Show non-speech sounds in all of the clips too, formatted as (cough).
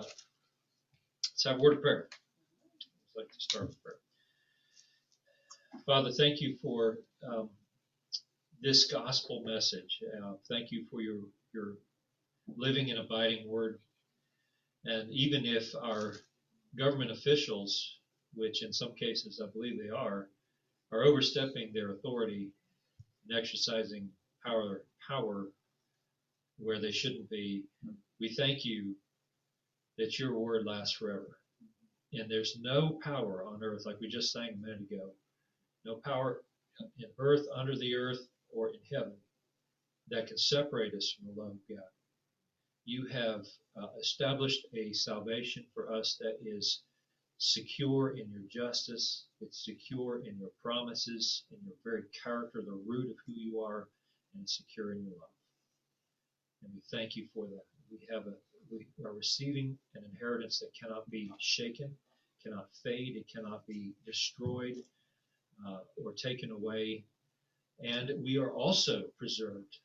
let's have a word of prayer. I'd like to start with prayer. Father, thank you for um, this gospel message. Uh, thank you for your your living and abiding word. And even if our government officials, which in some cases I believe they are, are overstepping their authority and exercising power power where they shouldn't be, we thank you that your word lasts forever. And there's no power on earth, like we just sang a minute ago, no power in earth, under the earth, or in heaven that can separate us from the love of God. You have uh, established a salvation for us that is secure in your justice, it's secure in your promises, in your very character, the root of who you are, and secure in your love. And we thank you for that. We have a we are receiving an inheritance that cannot be shaken, cannot fade, it cannot be destroyed uh, or taken away. And we are also preserved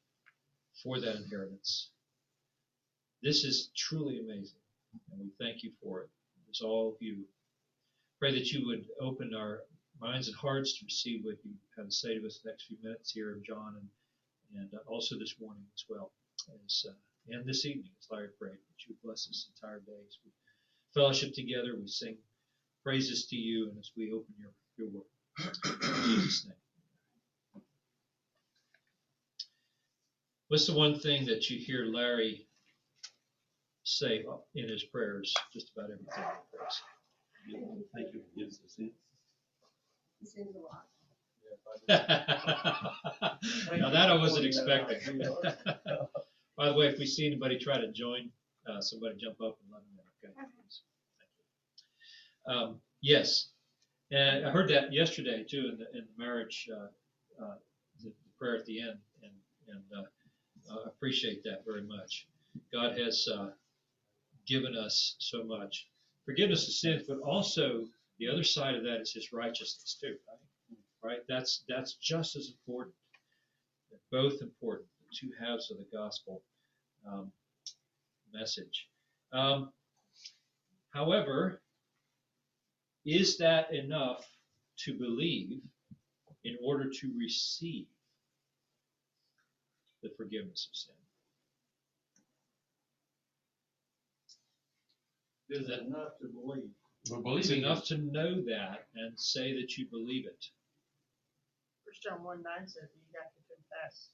for that inheritance. This is truly amazing, and we thank you for it. It's all of you. Pray that you would open our minds and hearts to receive what you have to say to us the next few minutes here John and, and also this morning as well as uh, and this evening as Larry prayed that you bless this entire day as we fellowship together, we sing praises to you, and as we open your, your word. In Jesus' name. What's the one thing that you hear Larry say in his prayers? Just about everything he prays. Thank you for giving us this. He sings a lot. (laughs) now that I wasn't expecting. (laughs) By the way, if we see anybody try to join, uh, somebody jump up and let them know. Okay. Thank you. Um, yes, and I heard that yesterday too in the, in the marriage, uh, uh, the, the prayer at the end, and and uh, I appreciate that very much. God has uh, given us so much forgiveness of sins, but also the other side of that is His righteousness too. Right? Right? That's that's just as important. They're both important. The two halves of the gospel um, message. Um, however, is that enough to believe in order to receive the forgiveness of sin? Is it enough to believe? We're It's believing enough to know that and say that you believe it. First John one nine says you have to confess.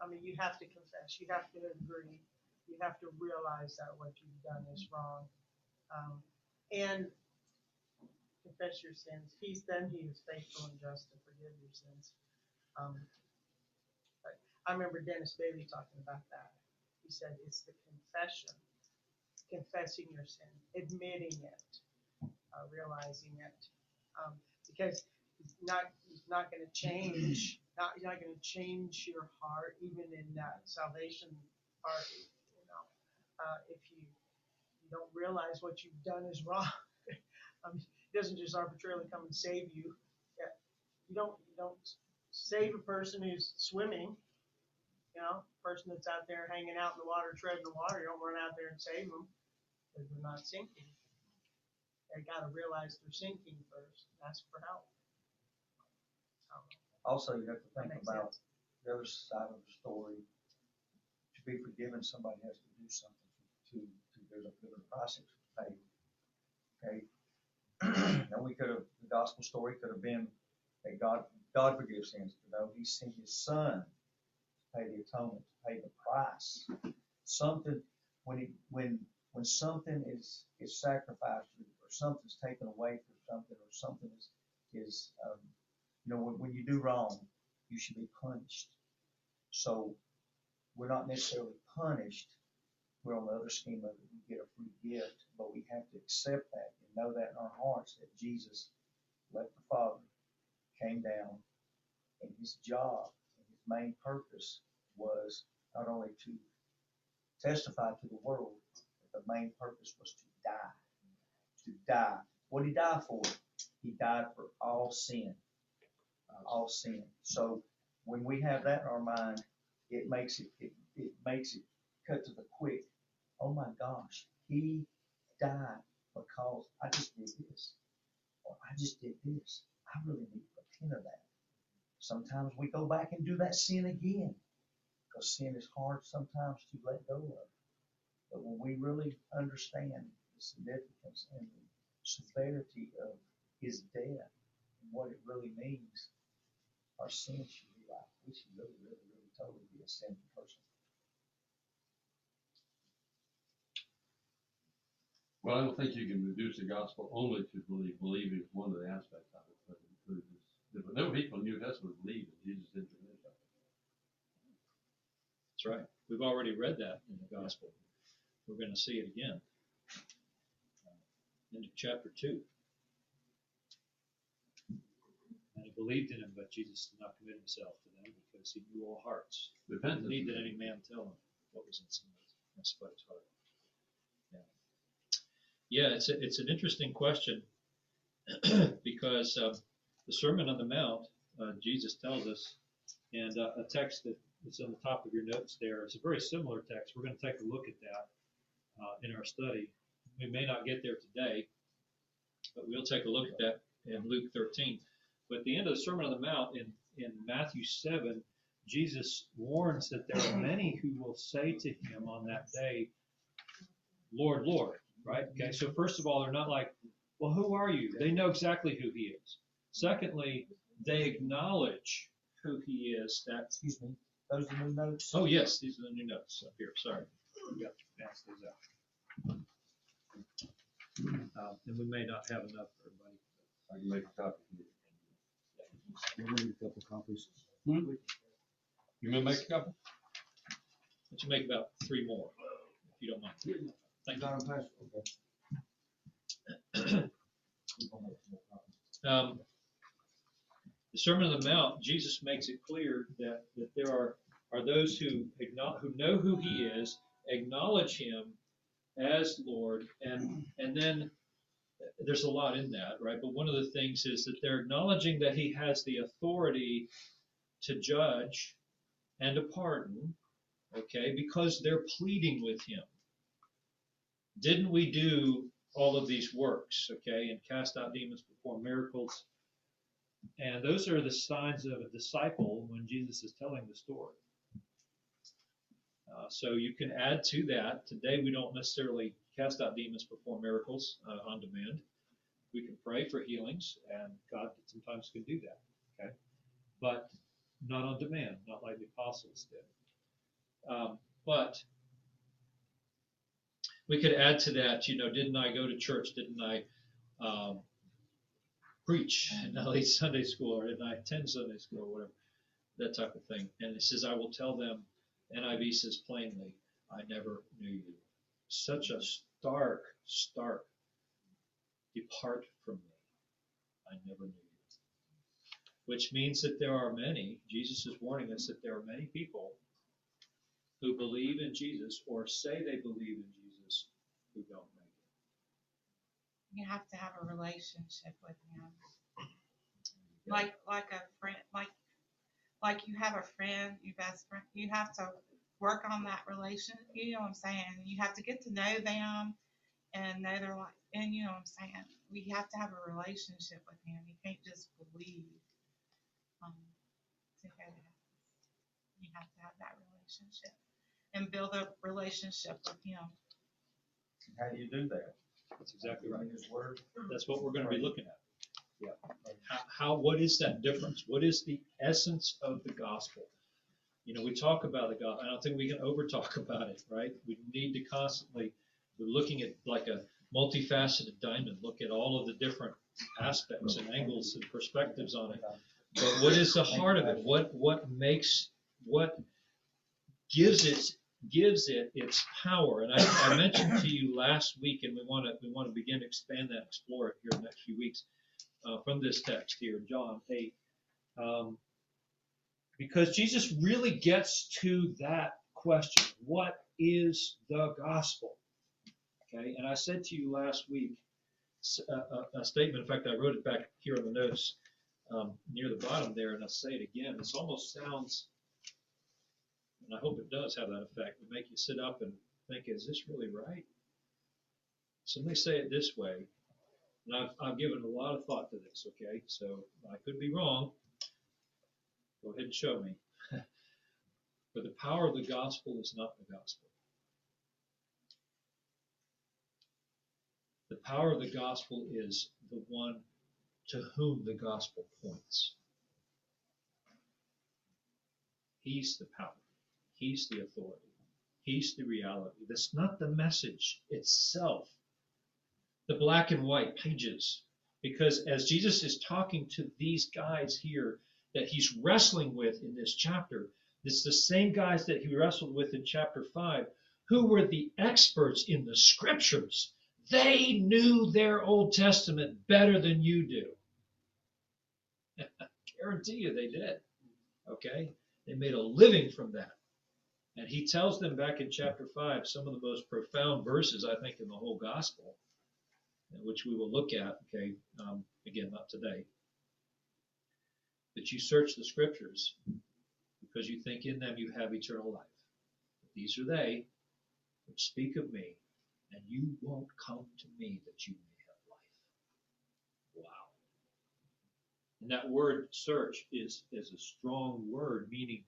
I mean, you have to confess, you have to agree, you have to realize that what you've done is wrong. Um, and confess your sins. He's then he is faithful and just to forgive your sins. Um, I remember Dennis Bailey talking about that. He said it's the confession, confessing your sin, admitting it, uh, realizing it, um, because not he's not going to change. Not you're not going to change your heart, even in that salvation part. You know, uh, if you you don't realize what you've done is wrong. (laughs) um, he doesn't just arbitrarily come and save you. Yeah, you don't you don't save a person who's swimming. You know, person that's out there hanging out in the water, treading the water. You don't run out there and save them because they're not sinking. They got to realize they're sinking first. Ask for help. So, Also, you have to think makes about sense. the other side of the story. To be forgiven, somebody has to do something to, to, there's a, there's a price to pay. Okay? (clears throat) And we could have, the gospel story could have been that God, God forgives sins, you know, he sent his son to pay the atonement, to pay the price. Something, when he, when, when something is, is sacrificed or something's taken away from something or something is, is, um, you know, when, when you do wrong, you should be punished. So we're not necessarily punished. We're on the other scheme of it. We get a free gift, but we have to accept that and know that in our hearts that Jesus left the Father, came down, and his job and his main purpose was not only to testify to the world, but the main purpose was to die. To die. What did he die for? He died for all sin all sin. So when we have that in our mind, it makes it, it, it makes it cut to the quick oh my gosh, he died because I just did this. Or I just did this. I really need to repent of that. Sometimes we go back and do that sin again. Because sin is hard sometimes to let go of. But when we really understand the significance and the severity of his death and what it really means, our sin should be like, we should really, really, really totally be a sinful person. Well, I don't think you can reduce the gospel only to believe. Believing is one of the aspects of it, but it includes this. But no people in the New Testament believe that Jesus didn't finish. That's right. We've already read that in the gospel. We're gonna see it again. Uh, Into chapter two. And he believed in him, but Jesus did not commit himself to them because he knew all hearts. Repentance. Didn't need that any man tell him what was in somebody's heart. Yeah. Yeah, it's a, it's an interesting question (clears throat) because um, the Sermon on the Mount, uh, Jesus tells us, and uh, a text that is on the top of your notes there is a very similar text. We're going to take a look at that uh, in our study. We may not get there today, but we'll take a look at that in Luke 13. But at the end of the Sermon on the Mount in, in Matthew 7, Jesus warns that there are many who will say to him on that day, Lord, Lord, right? Okay, so first of all, they're not like, well, who are you? They know exactly who he is. Secondly, they acknowledge who he is. That Excuse me, those are the new notes? oh yes, these are the new notes up here. Sorry, we got to pass those out. Um, and we may not have enough for everybody. I can make a copy. We'll need a couple copies. You gonna make a couple? But you make about three more, if you don't mind. Thank you. Got 'em passed? Um, the Sermon on the Mount, Jesus makes it clear that, that there are, are those who acknowledge, who know who he is, acknowledge him as Lord, and, and then there's a lot in that, right? But one of the things is that they're acknowledging that he has the authority to judge and to pardon, okay, because they're pleading with him. Didn't we do all of these works, okay, and cast out demons, perform miracles. And those are the signs of a disciple when Jesus is telling the story. Uh, so you can add to that. Today we don't necessarily cast out demons, perform miracles uh, on demand. We can pray for healings, and God sometimes can do that, okay, but not on demand, not like the apostles did. Um, but we could add to that, you know, didn't I go to church? Didn't I um, preach in (laughs) LA Sunday school or didn't I attend Sunday school or whatever? That type of thing. And it says, I will tell them, NIV says plainly, I never knew you. Such a stark, stark depart from me. I never knew you. Which means that there are many, Jesus is warning us that there are many people who believe in Jesus or say they believe in Jesus who don't make it. You have to have a relationship with him. Like like a friend like like you have a friend, your best friend, you have to work on that relation you know what I'm saying? You have to get to know them and know their life and you know what I'm saying? We have to have a relationship with him. You can't just believe um to hear that. You have to have that relationship and build a relationship with him. How do you do that? That's exactly right. His word? That's what we're going to be looking at. Yeah. How, how, what is that difference? What is the essence of the gospel? You know, we talk about the gospel. I don't think we can over talk (laughs) about it, right? We need to constantly, we're looking at like a multifaceted diamond, look at all of the different aspects and angles and perspectives on it. But what is the heart of it? What, what makes, what gives it, gives it its power? And I, I mentioned to you last week, and we want to, we want to begin to expand that, explore it here in the next few weeks, uh, from this text here, John 8. Um, because Jesus really gets to that question. What is the gospel? Okay, and I said to you last week a statement. In fact, I wrote it back here in the notes um, near the bottom there, and I'll say it again. This almost sounds, and I hope it does have that effect, to make you sit up and think, is this really right? So let me say it this way, and I've, I've given a lot of thought to this, okay? So I could be wrong. Go ahead and show me. (laughs) but the power of the gospel is not the gospel. The power of the gospel is the one to whom the gospel points. He's the power. He's the authority. He's the reality. That's not the message itself. The black and white pages. Because as Jesus is talking to these guys here that he's wrestling with in this chapter, it's the same guys that he wrestled with in chapter 5 who were the experts in the scriptures. They knew their Old Testament better than you do. (laughs) Guarantee you they did. Okay? They made a living from that. And he tells them back in chapter 5 some of the most profound verses, I think, in the whole gospel, which we will look at, okay, um, again, not today. That you search the scriptures because you think in them you have eternal life. These are they which speak of me, and you won't come to me that you may have life. Wow. And that word search is, is a strong word, meaning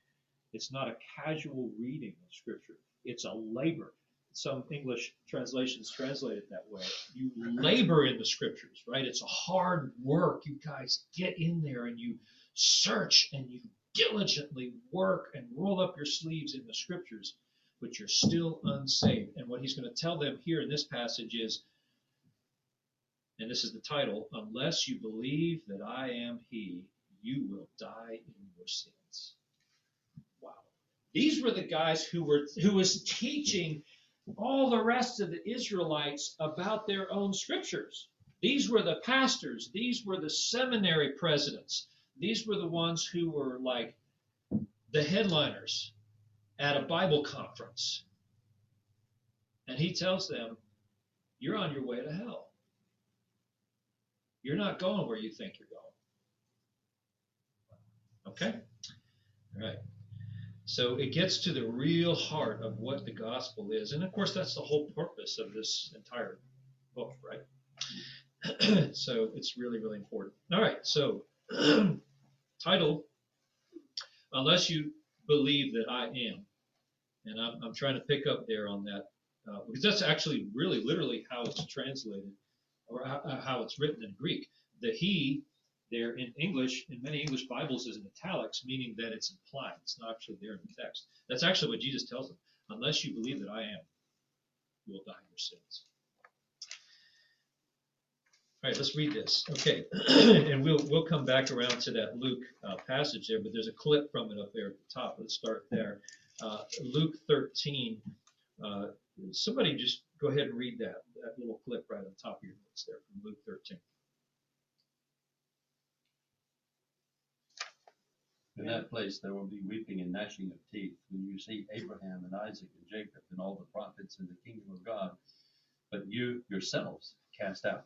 it's not a casual reading of Scripture. It's a labor. Some English translations translate it that way. You labor in the Scriptures, right? It's a hard work. You guys get in there and you search and you diligently work and roll up your sleeves in the Scriptures, but you're still unsaved. And what he's going to tell them here in this passage is, and this is the title, unless you believe that I am He, you will die in your sins. Wow. These were the guys who were who was teaching all the rest of the Israelites about their own scriptures. These were the pastors, these were the seminary presidents, these were the ones who were like the headliners at a Bible conference. And he tells them, You're on your way to hell. You're not going where you think you're going. Okay? All right. So it gets to the real heart of what the gospel is. And of course, that's the whole purpose of this entire book, right? (clears throat) so it's really, really important. All right. So, (clears throat) title Unless You Believe That I Am. And I'm, I'm trying to pick up there on that uh, because that's actually really literally how it's translated or how, how it's written in Greek. The he there in English, in many English Bibles, is in italics, meaning that it's implied. It's not actually there in the text. That's actually what Jesus tells them. Unless you believe that I am, you will die in your sins. All right, let's read this. Okay, (clears throat) and we'll we'll come back around to that Luke uh, passage there, but there's a clip from it up there at the top. Let's start there. Uh, Luke 13. Uh, somebody just go ahead and read that that little clip right on top of your notes there from Luke 13. In that place there will be weeping and gnashing of teeth when you see Abraham and Isaac and Jacob and all the prophets in the kingdom of God, but you yourselves cast out.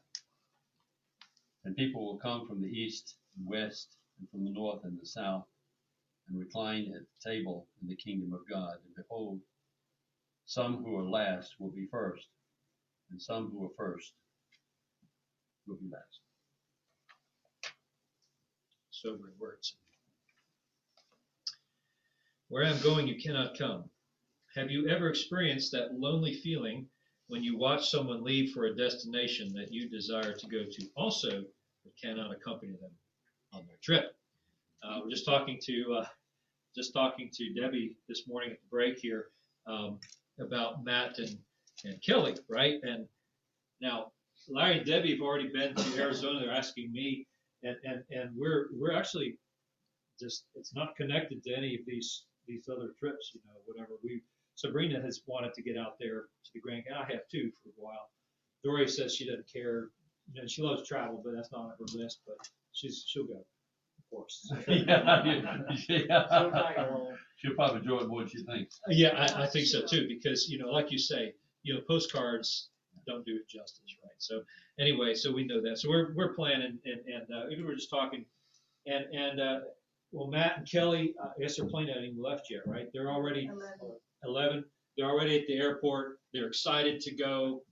And people will come from the east and west and from the north and the south and recline at the table in the kingdom of God. And behold, some who are last will be first, and some who are first will be last. Sobering words. Where I'm going, you cannot come. Have you ever experienced that lonely feeling when you watch someone leave for a destination that you desire to go to also, but cannot accompany them on their trip? Uh, we're just talking to uh, just talking to Debbie this morning at the break here um, about Matt and, and Kelly, right? And now Larry and Debbie have already been to Arizona. They're asking me, and and and we're we're actually just it's not connected to any of these these other trips, you know, whatever. We Sabrina has wanted to get out there to the Grand Canyon. I have too for a while. Dory says she doesn't care. You know, she loves travel, but that's not on her list. But she's she'll go, of course. (laughs) (laughs) yeah, yeah. (laughs) She'll probably enjoy it more than she thinks. Yeah, I, I think so too, because you know, like you say, you know, postcards don't do it justice, right? So anyway, so we know that. So we're we're planning, and and uh, we were just talking, and and uh, well, Matt and Kelly, uh, I guess their plane hasn't even left yet, right? They're already Eleven. Eleven. they're already at the airport, they're excited to go,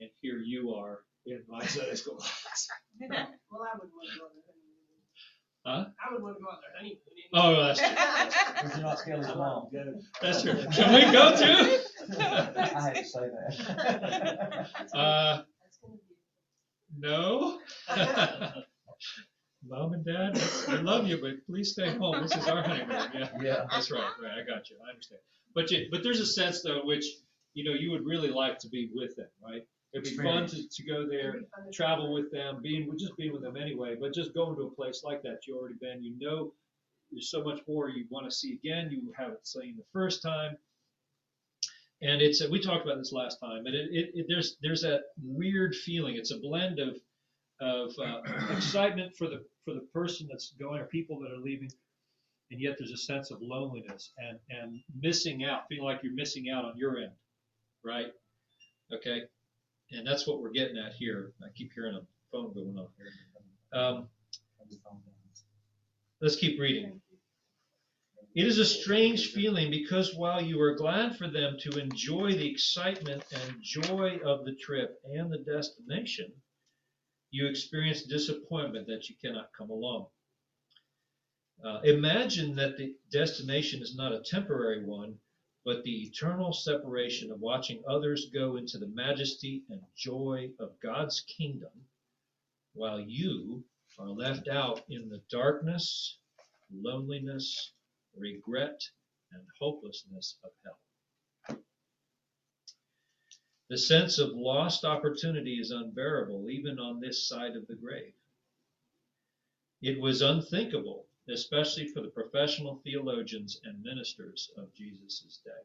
and here you are in my Sunday school (laughs) class. (laughs) Well, I would want to go on their honeymoon. Huh? I would want to go on their honeymoon. Oh, that's true. (laughs) Because you're not That's true. Can we go too? I had to say that. Uh, That's gonna be- no. Mom and Dad, I love you, but please stay home. This is our honeymoon. Yeah. (laughs) Yeah. That's right, right, I got you, I understand. But you, but there's a sense though in which, you know, you would really like to be with them, right? It'd be fun to, to go there, It'd be fun to travel with them, being, just being with them anyway, but just going to a place like that, you already been, you know, there's so much more you wanna see again, you haven't seen the first time. And it's, we talked about this last time, and it, it, it- there's, there's that weird feeling, it's a blend of, of, uh, excitement for the, for the person that's going, or people that are leaving, and yet there's a sense of loneliness and, and missing out, feeling like you're missing out on your end, right? Okay, and that's what we're getting at here. I keep hearing a phone going on here. Um, let's keep reading. It is a strange feeling because while you are glad for them to enjoy the excitement and joy of the trip and the destination, you experience disappointment that you cannot come along. Uh, imagine that the destination is not a temporary one, but the eternal separation of watching others go into the majesty and joy of God's kingdom while you are left out in the darkness, loneliness, regret, and hopelessness of hell. The sense of lost opportunity is unbearable even on this side of the grave. It was unthinkable, especially for the professional theologians and ministers of Jesus' day.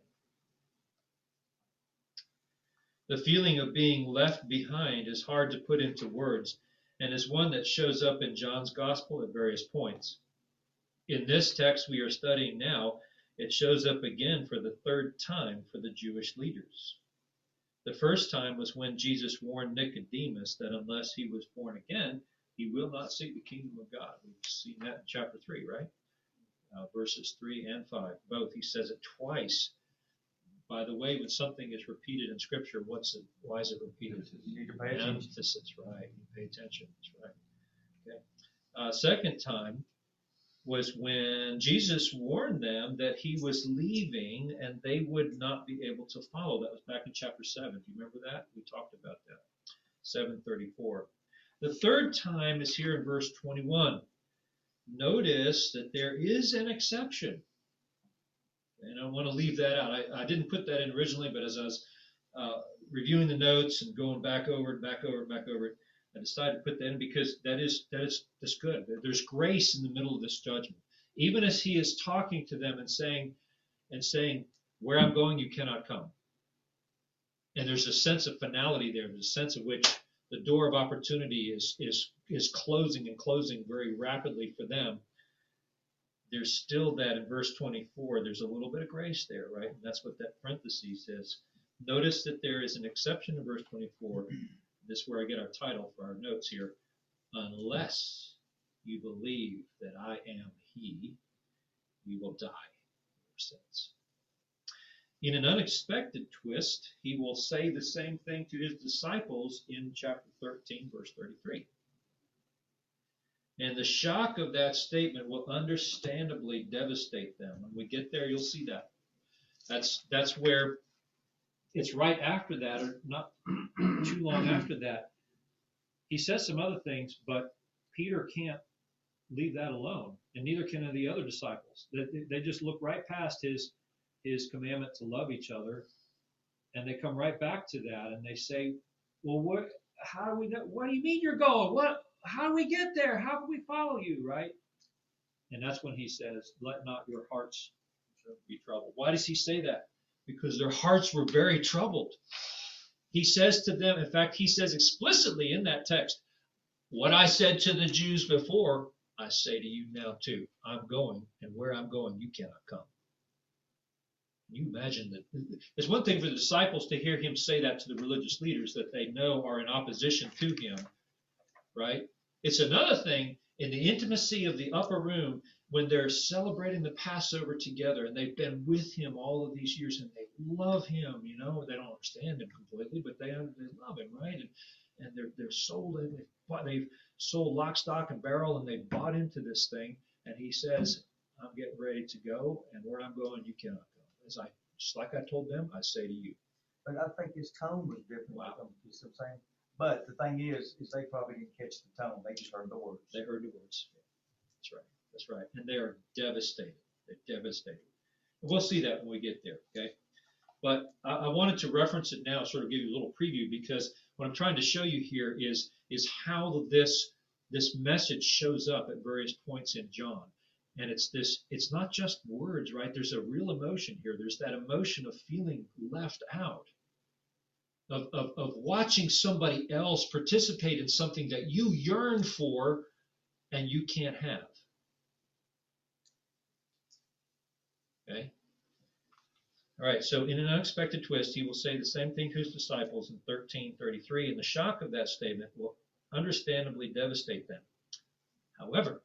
The feeling of being left behind is hard to put into words and is one that shows up in John's gospel at various points. In this text we are studying now, it shows up again for the third time for the Jewish leaders. The first time was when Jesus warned Nicodemus that unless he was born again, he will not see the kingdom of God. We've seen that in chapter 3, right? Uh, verses 3 and 5, both. He says it twice. By the way, when something is repeated in Scripture, what's it? Why is it repeated? You need to pay attention. Emphasis, right? You pay attention. That's right. Okay. Uh, second time was when Jesus warned them that he was leaving and they would not be able to follow. That was back in chapter 7. Do you remember that? We talked about that. 734. The third time is here in verse 21. Notice that there is an exception. And I want to leave that out. I, I didn't put that in originally, but as I was uh, reviewing the notes and going back over it, back over it, back over it, I decided to put that in because that is that is that's good. There's grace in the middle of this judgment. Even as he is talking to them and saying and saying, Where I'm going, you cannot come. And there's a sense of finality there, there's a sense of which the door of opportunity is is is closing and closing very rapidly for them. There's still that in verse 24, there's a little bit of grace there, right? And that's what that parenthesis says. Notice that there is an exception in verse 24 this is where I get our title for our notes here. Unless you believe that I am He, you will die in your. In an unexpected twist, He will say the same thing to His disciples in chapter 13, verse 33. And the shock of that statement will understandably devastate them. When we get there, you'll see that. That's that's where it's right after that, or not too long after that. He says some other things, but Peter can't leave that alone, and neither can the other disciples. They, they just look right past his his commandment to love each other, and they come right back to that, and they say, "Well, what? How do we? know- What do you mean you're going? What? How do we get there? How can we follow you? Right?" And that's when he says, "Let not your hearts be troubled." Why does he say that? Because their hearts were very troubled. He says to them, in fact, he says explicitly in that text, What I said to the Jews before, I say to you now too. I'm going, and where I'm going, you cannot come. Can you imagine that? It's one thing for the disciples to hear him say that to the religious leaders that they know are in opposition to him, right? It's another thing in the intimacy of the upper room when they're celebrating the Passover together and they've been with him all of these years and they love him, you know, they don't understand him completely, but they, they love him, right? And, and they're, they're sold, they've, bought- they've sold lock, stock, and barrel and they've bought into this thing. And he says, I'm getting ready to go, and where I'm going, you cannot go. As I, just like I told them, I say to you. But I think his tone was different. Wow. You see what I'm saying? But the thing is, is they probably didn't catch the tone. They just heard the words. They heard the words. That's right. That's right. And they are devastated. They're devastated. We'll see that when we get there, okay? But I, I wanted to reference it now, sort of give you a little preview, because what I'm trying to show you here is is how this this message shows up at various points in John. And it's this, it's not just words, right? There's a real emotion here. There's that emotion of feeling left out. Of, of, of watching somebody else participate in something that you yearn for and you can't have. Okay? All right, so in an unexpected twist, he will say the same thing to his disciples in 1333, and the shock of that statement will understandably devastate them. However,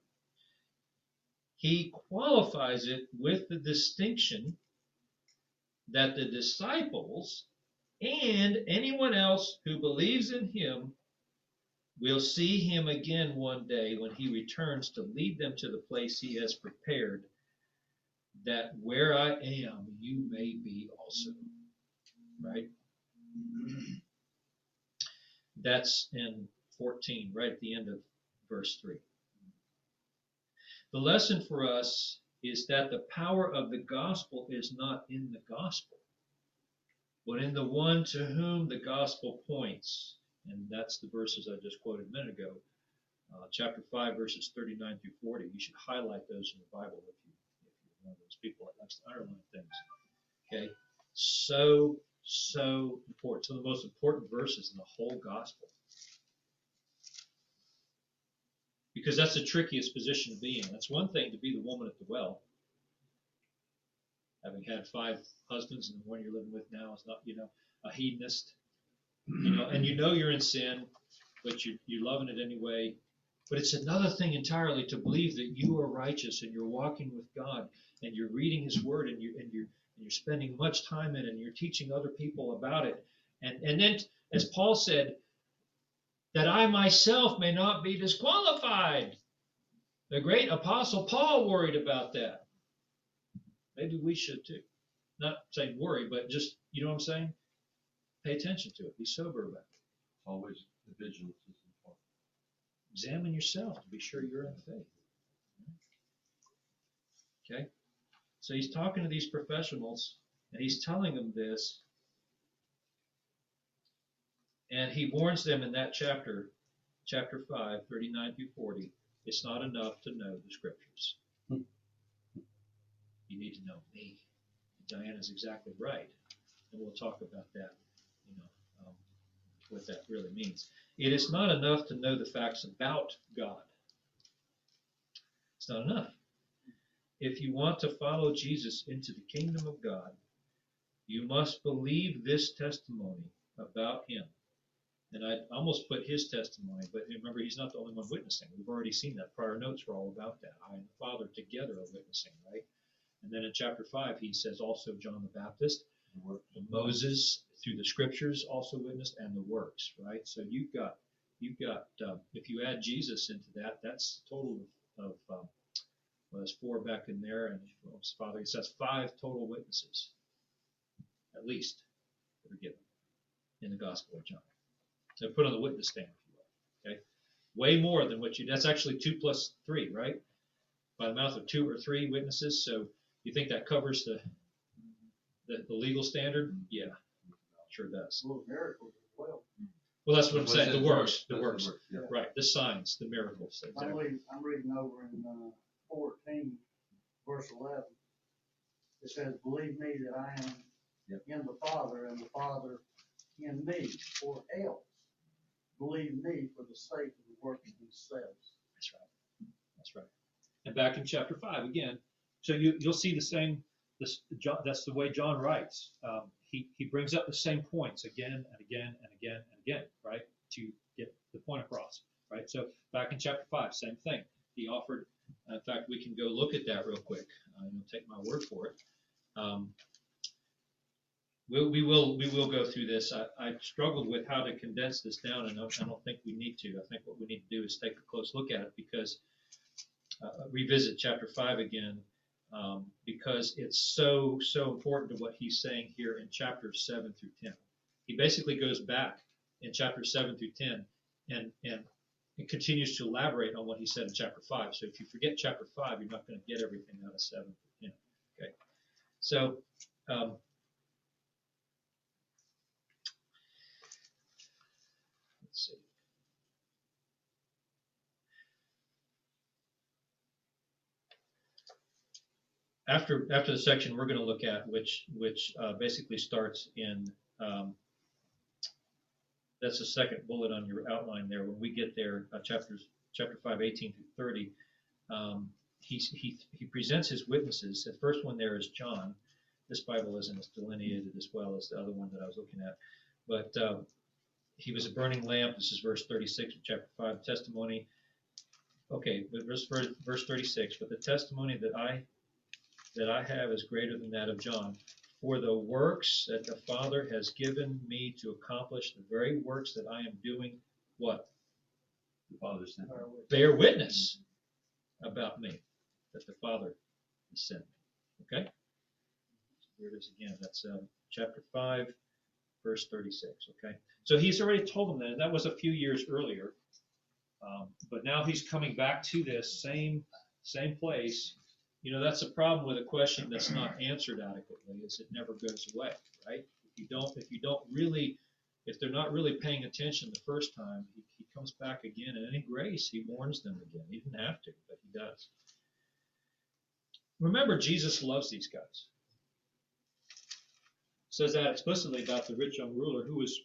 he qualifies it with the distinction that the disciples and anyone else who believes in him will see him again one day when he returns to lead them to the place he has prepared, that where I am, you may be also. Right? That's in 14, right at the end of verse 3. The lesson for us is that the power of the gospel is not in the gospel, but in the one to whom the gospel points. And that's the verses I just quoted a minute ago, uh, chapter 5, verses 39 through 40. You should highlight those in the Bible if, one of those people that likes to underline things. Okay? So, so important. Some of the most important verses in the whole gospel. Because that's the trickiest position to be in. That's one thing to be the woman at the well. Having had five husbands and the one you're living with now is not, you know, a hedonist. You know, and you know you're in sin, but you, you're loving it anyway. But it's another thing entirely to believe that you are righteous and you're walking with God and you're reading His Word and you and you're and you're spending much time in it and you're teaching other people about it. And and then as Paul said, that I myself may not be disqualified. The great apostle Paul worried about that. Maybe we should too. Not saying worry, but just you know what I'm saying? Pay attention to it. Be sober about it. Always the vigilance is important. Examine yourself to be sure you're in faith. Okay? So he's talking to these professionals and he's telling them this. And he warns them in that chapter, chapter 5, 39 through 40, it's not enough to know the scriptures. You need to know me. Diana's exactly right. And we'll talk about that, you know, um, what that really means. It is not enough to know the facts about God. It's not enough. If you want to follow Jesus into the kingdom of God, you must believe this testimony about him. And I almost put his testimony, but remember, he's not the only one witnessing. We've already seen that. Prior notes were all about that. I and the Father together are witnessing, right? And then in chapter 5, he says also John the Baptist, Moses through the scriptures also witnessed, and the works, right? So you've got, you've got, uh, if you add Jesus into that, that's total of, of um, well, there's four back in there, and well, his Father, he says five total witnesses, at least, that are given in the Gospel of John. So put on the witness stand, if you will. Okay, way more than what you. That's actually two plus three, right? By the mouth of two or three witnesses. So you think that covers the the, the legal standard? Yeah, sure does. Well, miracles as well. Well, that's what I'm What's saying. that The works, the works, Yeah. right? The signs, the miracles. I'm Exactly. reading, I'm reading over in, uh, fourteen, verse eleven. It says, believe me that I am Yep. in the Father and the Father in me, or else believe me for the sake of the work of themselves. That's right. That's right. And back in chapter five again. So you you'll see the same. This John, that's the way John writes. Um, he he brings up the same points again and again and again and again, right, to get the point across, right. So back in chapter five, same thing. He offered In fact, we can go look at that real quick. Uh, you'll take my word for it. Um, we, we will we will go through this. I, I struggled with how to condense this down, and I don't, I don't think we need to. I think what we need to do is take a close look at it because uh, revisit chapter five again um, because it's so so important to what he's saying here in chapters seven through ten. He basically goes back in chapter seven through ten and and it continues to elaborate on what he said in chapter five. So if you forget chapter five, you're not going to get everything out of seven through ten. Okay, so. Um, let's see. After after the section we're going to look at, which which uh, basically starts in um, that's the second bullet on your outline there. When we get there, uh, chapters chapter 5, 18 through 30, um, he, he, he presents his witnesses. The first one there is John. This Bible isn't as delineated as well as the other one that I was looking at. But uh, he was a burning lamp. This is verse 36 of chapter 5. Testimony. Okay, but verse, verse 36. But the testimony that I that I have is greater than that of John. For the works that the Father has given me to accomplish, the very works that I am doing, what? The Father sent me. Bear witness about me that the Father has sent me. Okay? Here it is again. That's uh, chapter 5, verse 36. Okay? So he's already told them that. and That was a few years earlier. Um, but now he's coming back to this same same place you know, that's a problem with a question that's not answered adequately, is it never goes away, right? If you don't, if you don't really, if they're not really paying attention the first time, he, he comes back again, and in grace, he warns them again. He didn't have to, but he does. Remember, Jesus loves these guys. Says that explicitly about the rich young ruler, who was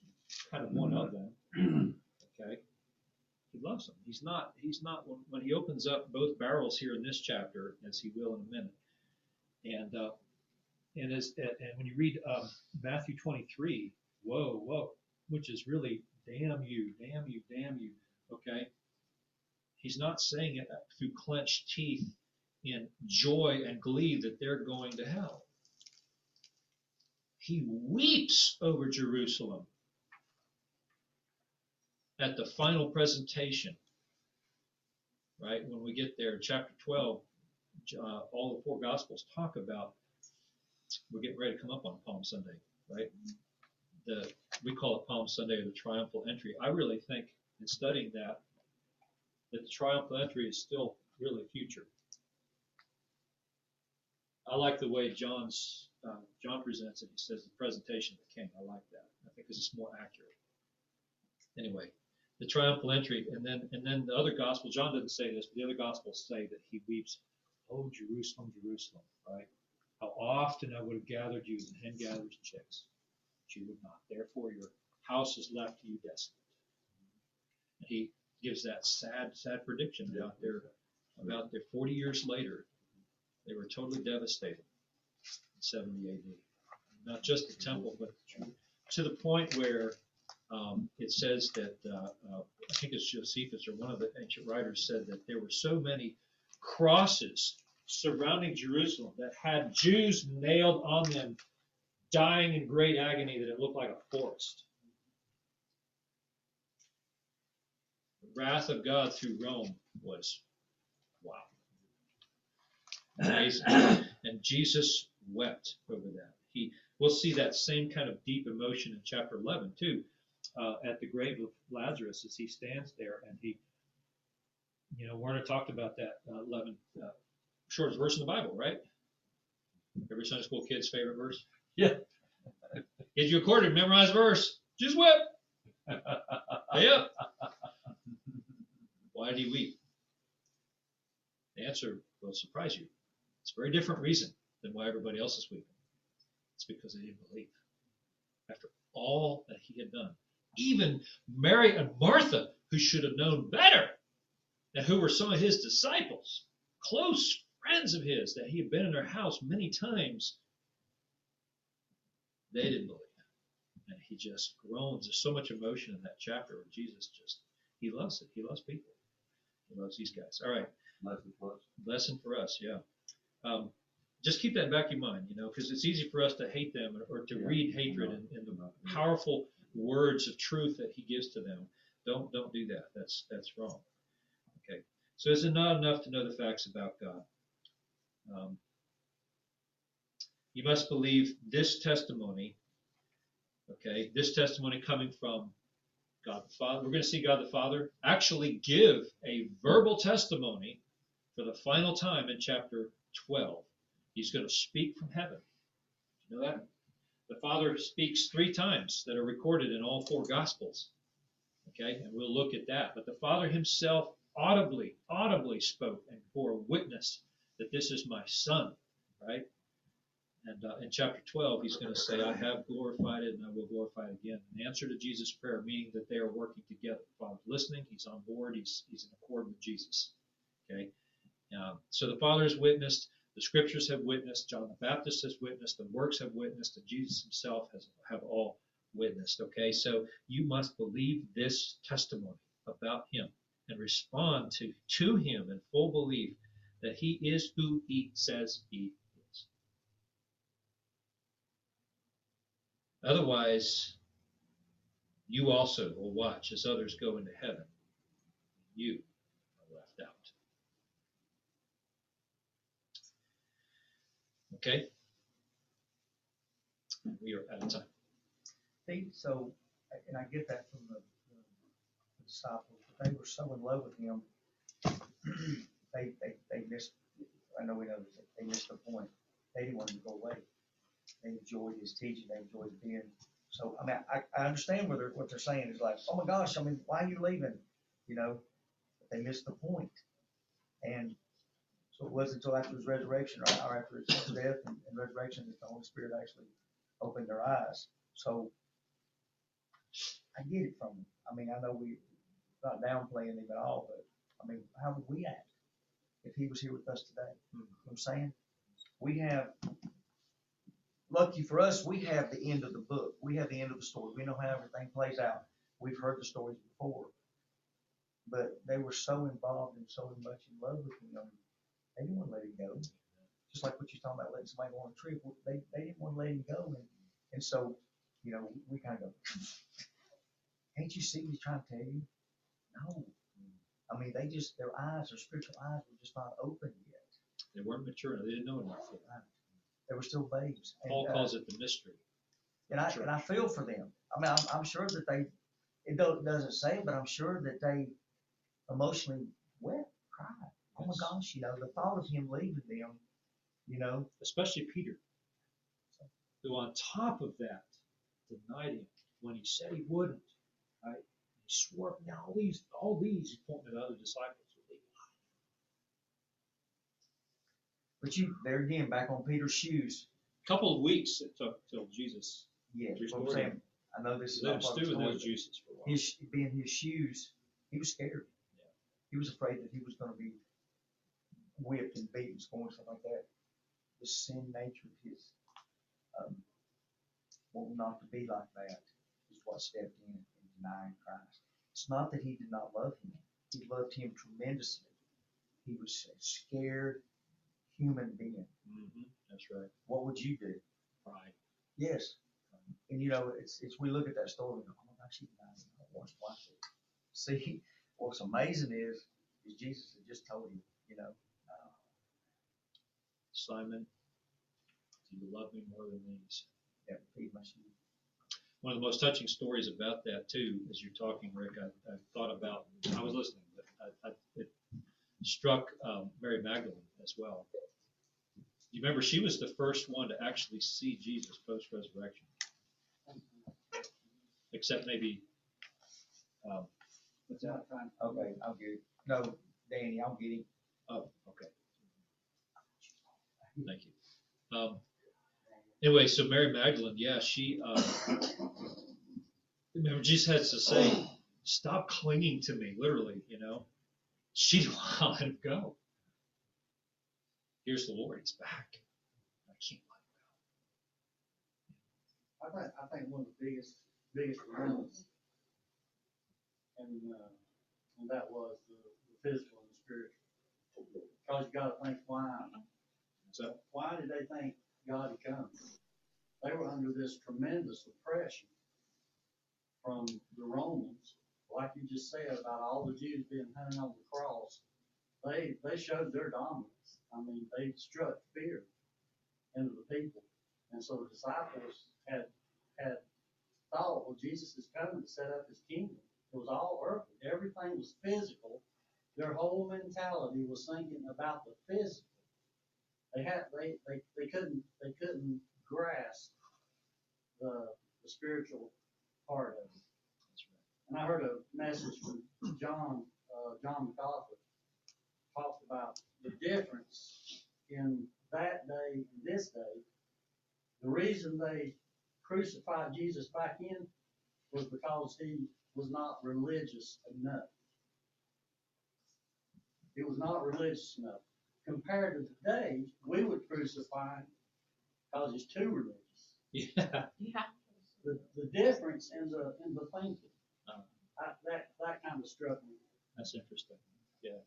kind of one of them. (clears throat) Okay, he loves them. He's not. He's not. When, he opens up both barrels here in this chapter, as he will in a minute, and uh, and as and when you read um, Matthew 23, whoa, whoa, which is really damn you, damn you, damn you. Okay, he's not saying it through clenched teeth in joy and glee that they're going to hell. He weeps over Jerusalem at the final presentation, right? When we get there, chapter 12, uh, all the four gospels talk about, we're getting ready to come up on Palm Sunday, right? The, we call it Palm Sunday or the triumphal entry. I really think in studying that, that the triumphal entry is still really future. I like the way John's uh, John presents it. He says the presentation of the king. I like that. I think this is more accurate. Anyway, the triumphal entry, and then and then the other gospel. John doesn't say this, but the other gospels say that he weeps, "Oh Jerusalem, Jerusalem!" Right? How often I would have gathered you as a hen gathers chicks, but you would not. Therefore, your house is left to you desolate. And he gives that sad, sad prediction about their about their 40 years later, they were totally devastated in 70 AD. Not just the temple, but to the point where um, it says that uh, uh, I think it's Josephus or one of the ancient writers said that there were so many crosses surrounding Jerusalem that had Jews nailed on them, dying in great agony, that it looked like a forest. The wrath of God through Rome was wow, amazing, (coughs) and Jesus wept over that. He we'll see that same kind of deep emotion in chapter 11 too uh, at the grave of Lazarus as he stands there and he, you know, Werner talked about that uh, 11, uh, shortest verse in the Bible, right? Every Sunday school kid's favorite verse. Yeah. (laughs) Get you a quarter, memorize verse. Just whip. (laughs) Up. Why did he weep? The answer will surprise you. It's a very different reason than why everybody else is weeping. It's because they didn't believe. After all that he had done, even Mary and Martha, who should have known better, and who were some of his disciples, close friends of his, that he had been in their house many times, they didn't believe. Him. And he just groans. There's so much emotion in that chapter where Jesus just, he loves it. He loves people. He loves these guys. All right. Lesson for us. lesson for us, yeah. Um, just keep that back in mind, you know, because it's easy for us to hate them or, or to Yeah. read hatred in, in the powerful words of truth that he gives to them. Don't don't do that. That's that's wrong. Okay. So is it not enough to know the facts about God? Um, you must believe this testimony. Okay, this testimony coming from God the Father. We're going to see God the Father actually give a verbal testimony for the final time in chapter 12. He's going to speak from heaven. You know that? The Father speaks three times that are recorded in all four Gospels. Okay, and we'll look at that. But the Father himself audibly, audibly spoke and bore witness that this is my Son, right? And uh, in chapter 12, he's going to say, I have glorified it and I will glorify it again. In answer to Jesus' prayer, meaning that they are working together. The Father's listening, he's on board, he's, he's in accord with Jesus. Okay? Um, so the Father has witnessed, the scriptures have witnessed, John the Baptist has witnessed, the works have witnessed, and Jesus himself has have all witnessed. Okay, so you must believe this testimony about him and respond to, to him in full belief that he is who he says he is. Otherwise, you also will watch as others go into heaven. You are left out. Okay? We are out of time. They, so, and I get that from the, the disciples, but they were so in love with him. (clears throat) They, they, they missed, I know we know this, they missed the point. They didn't want him to go away. They enjoyed his teaching, they enjoyed being, so, I mean, I, I understand what they're, what they're saying is like, oh my gosh, I mean, why are you leaving? You know, but they missed the point. And so it wasn't until after his resurrection, or or after his death and and resurrection, that the Holy Spirit actually opened their eyes. So I get it from him. I mean, I know we're not downplaying him at all, but, I mean, how would we act if he was here with us today? You know what I'm saying? We have, lucky for us, we have the end of the book. We have the end of the story. We know how everything plays out. We've heard the stories before. But they were so involved and so much in love with him, they didn't want to let him go. Just like what you're talking about, letting somebody go on a trip, well, they, they didn't want to let him go. And, and so, you know, we kind of go, (clears throat) can't you see what he's trying to tell you? No. I mean, they just, their eyes, their spiritual eyes were just not open yet. They weren't mature enough. They didn't know enough. yet. They were still babes. And, Paul uh, calls it the mystery. And I, and I feel for them. I mean, I'm, I'm sure that they, it doesn't say, but I'm sure that they emotionally wept, my gosh, you know, the thought of him leaving them, you know, especially Peter, who on top of that denied him when he said he wouldn't. Right? He swore. Now all these, all these, he's pointing at other disciples. but you, there again, back on Peter's shoes. A couple of weeks it took till Jesus Yeah, that's I'm Restored saying. I know this is not part of the story, those juices for a while. his, being his shoes, he was scared. Yeah. He was afraid that he was gonna be whipped and beaten, scorned, stuff like that. The sin nature of his, um, wanting not to be like that is what stepped in and denying Christ. It's not that he did not love him. He loved him tremendously. He was a scared human being. hmm That's right. What would you do? Right. Yes. And you know, it's, it's, we look at that story and go, oh my gosh, he died. Watch, watch it. See, what's amazing is, is Jesus had just told him, you know, Simon, do you love me more than these? yeah, my sheep. One of the most touching stories about that too, as you're talking, Rick, I, I thought about. I was listening, but I, I, it struck um, Mary Magdalene as well. You remember she was the first one to actually see Jesus post resurrection, except maybe. Um, what's that? Okay, I'll get it. No, Danny, I'll get him. Oh, okay. Thank you. Um, anyway, so Mary Magdalene, yeah, she, uh, remember Jesus has to say, stop clinging to me, literally, you know. She didn't want to let him go. Here's the Lord, he's back. I can't let him I think, I think one of the biggest, biggest dilemmas, and, uh, and that was the, the physical and the spiritual. Cause you gotta think, why, So, why did they think God had come? They were under this tremendous oppression from the Romans, like you just said about all the Jews being hung on the cross. They, they showed their dominance. I mean, they struck fear into the people. And so the disciples had, had thought, well, Jesus is coming to set up his kingdom. It was all earthly. Everything was physical. Their whole mentality was thinking about the physical. They had, they, they, they couldn't, they couldn't grasp the, the spiritual part of it. And I heard a message from John, uh, John MacArthur, talked about the difference in that day and this day. The reason they crucified Jesus back in was because he was not religious enough. He was not religious enough. Compared to today, we would crucify him because he's too religious. Yeah. Yeah. The, the difference in the, in the thinking, Uh. I, that, that kind of struck me. That's interesting. Yeah.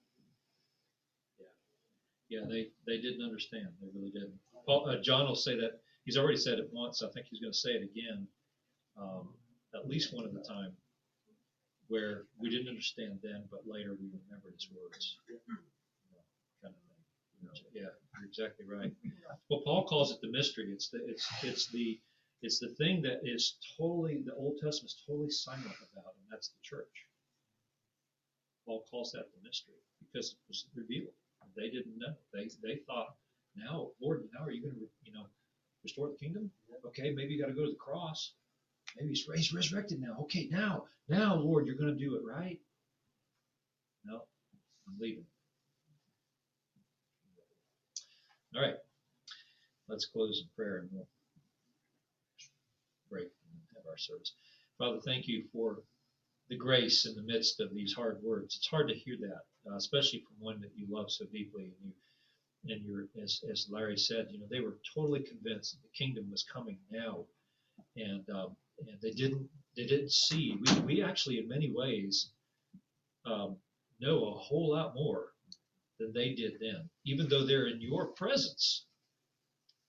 Yeah. Yeah, they, they didn't understand. They really didn't. Paul, uh, John will say that, he's already said it once. I think he's gonna say it again. Um, at least one at a time. Where we didn't understand then, but later we remembered his words. You know, Kind of thing. You know, Yeah, you're exactly right. Well, Paul calls it the mystery. It's the, it's, it's the, it's the thing that is totally, the Old Testament is totally silent about, and that's the church. Paul calls that the mystery because it was revealed. They didn't know. They they thought, now, Lord, now are you going to, you know, restore the kingdom? Okay, maybe you got to go to the cross. Maybe he's raised, resurrected now. Okay, now, now, Lord, you're going to do it right. No, I'm leaving. All right, let's close in prayer and we'll break and have our service. Father, thank you for the grace in the midst of these hard words. It's hard to hear that, uh, especially from one that you love so deeply. And you, and you're, as, as Larry said, you know, they were totally convinced that the kingdom was coming now, and um, and they didn't they didn't see. We we actually, in many ways, um, know a whole lot more than they did then, even though they're in your presence.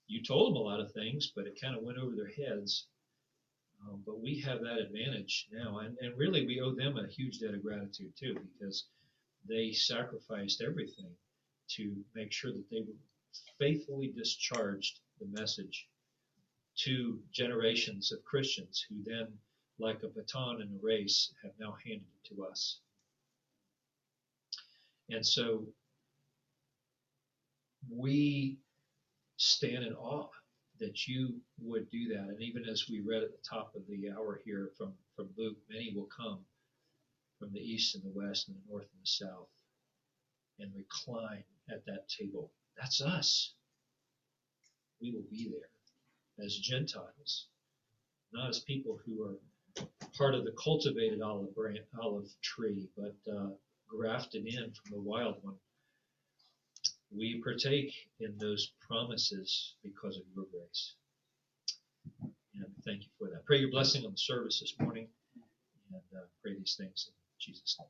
You told them a lot of things, but it kind of went over their heads. Um, but we have that advantage now, and, and really we owe them a huge debt of gratitude too, because they sacrificed everything to make sure that they faithfully discharged the message to generations of Christians who then, like a baton in a race, have now handed it to us. And so we stand in awe that you would do that. And even as we read at the top of the hour here from, from Luke, many will come from the east and the west and the north and the south and recline at that table. That's us. We will be there as Gentiles, not as people who are part of the cultivated olive branch, olive tree, but uh, grafted in from the wild one. We partake in those promises because of your grace. And thank you for that. Pray your blessing on the service this morning and uh, pray these things in Jesus' name.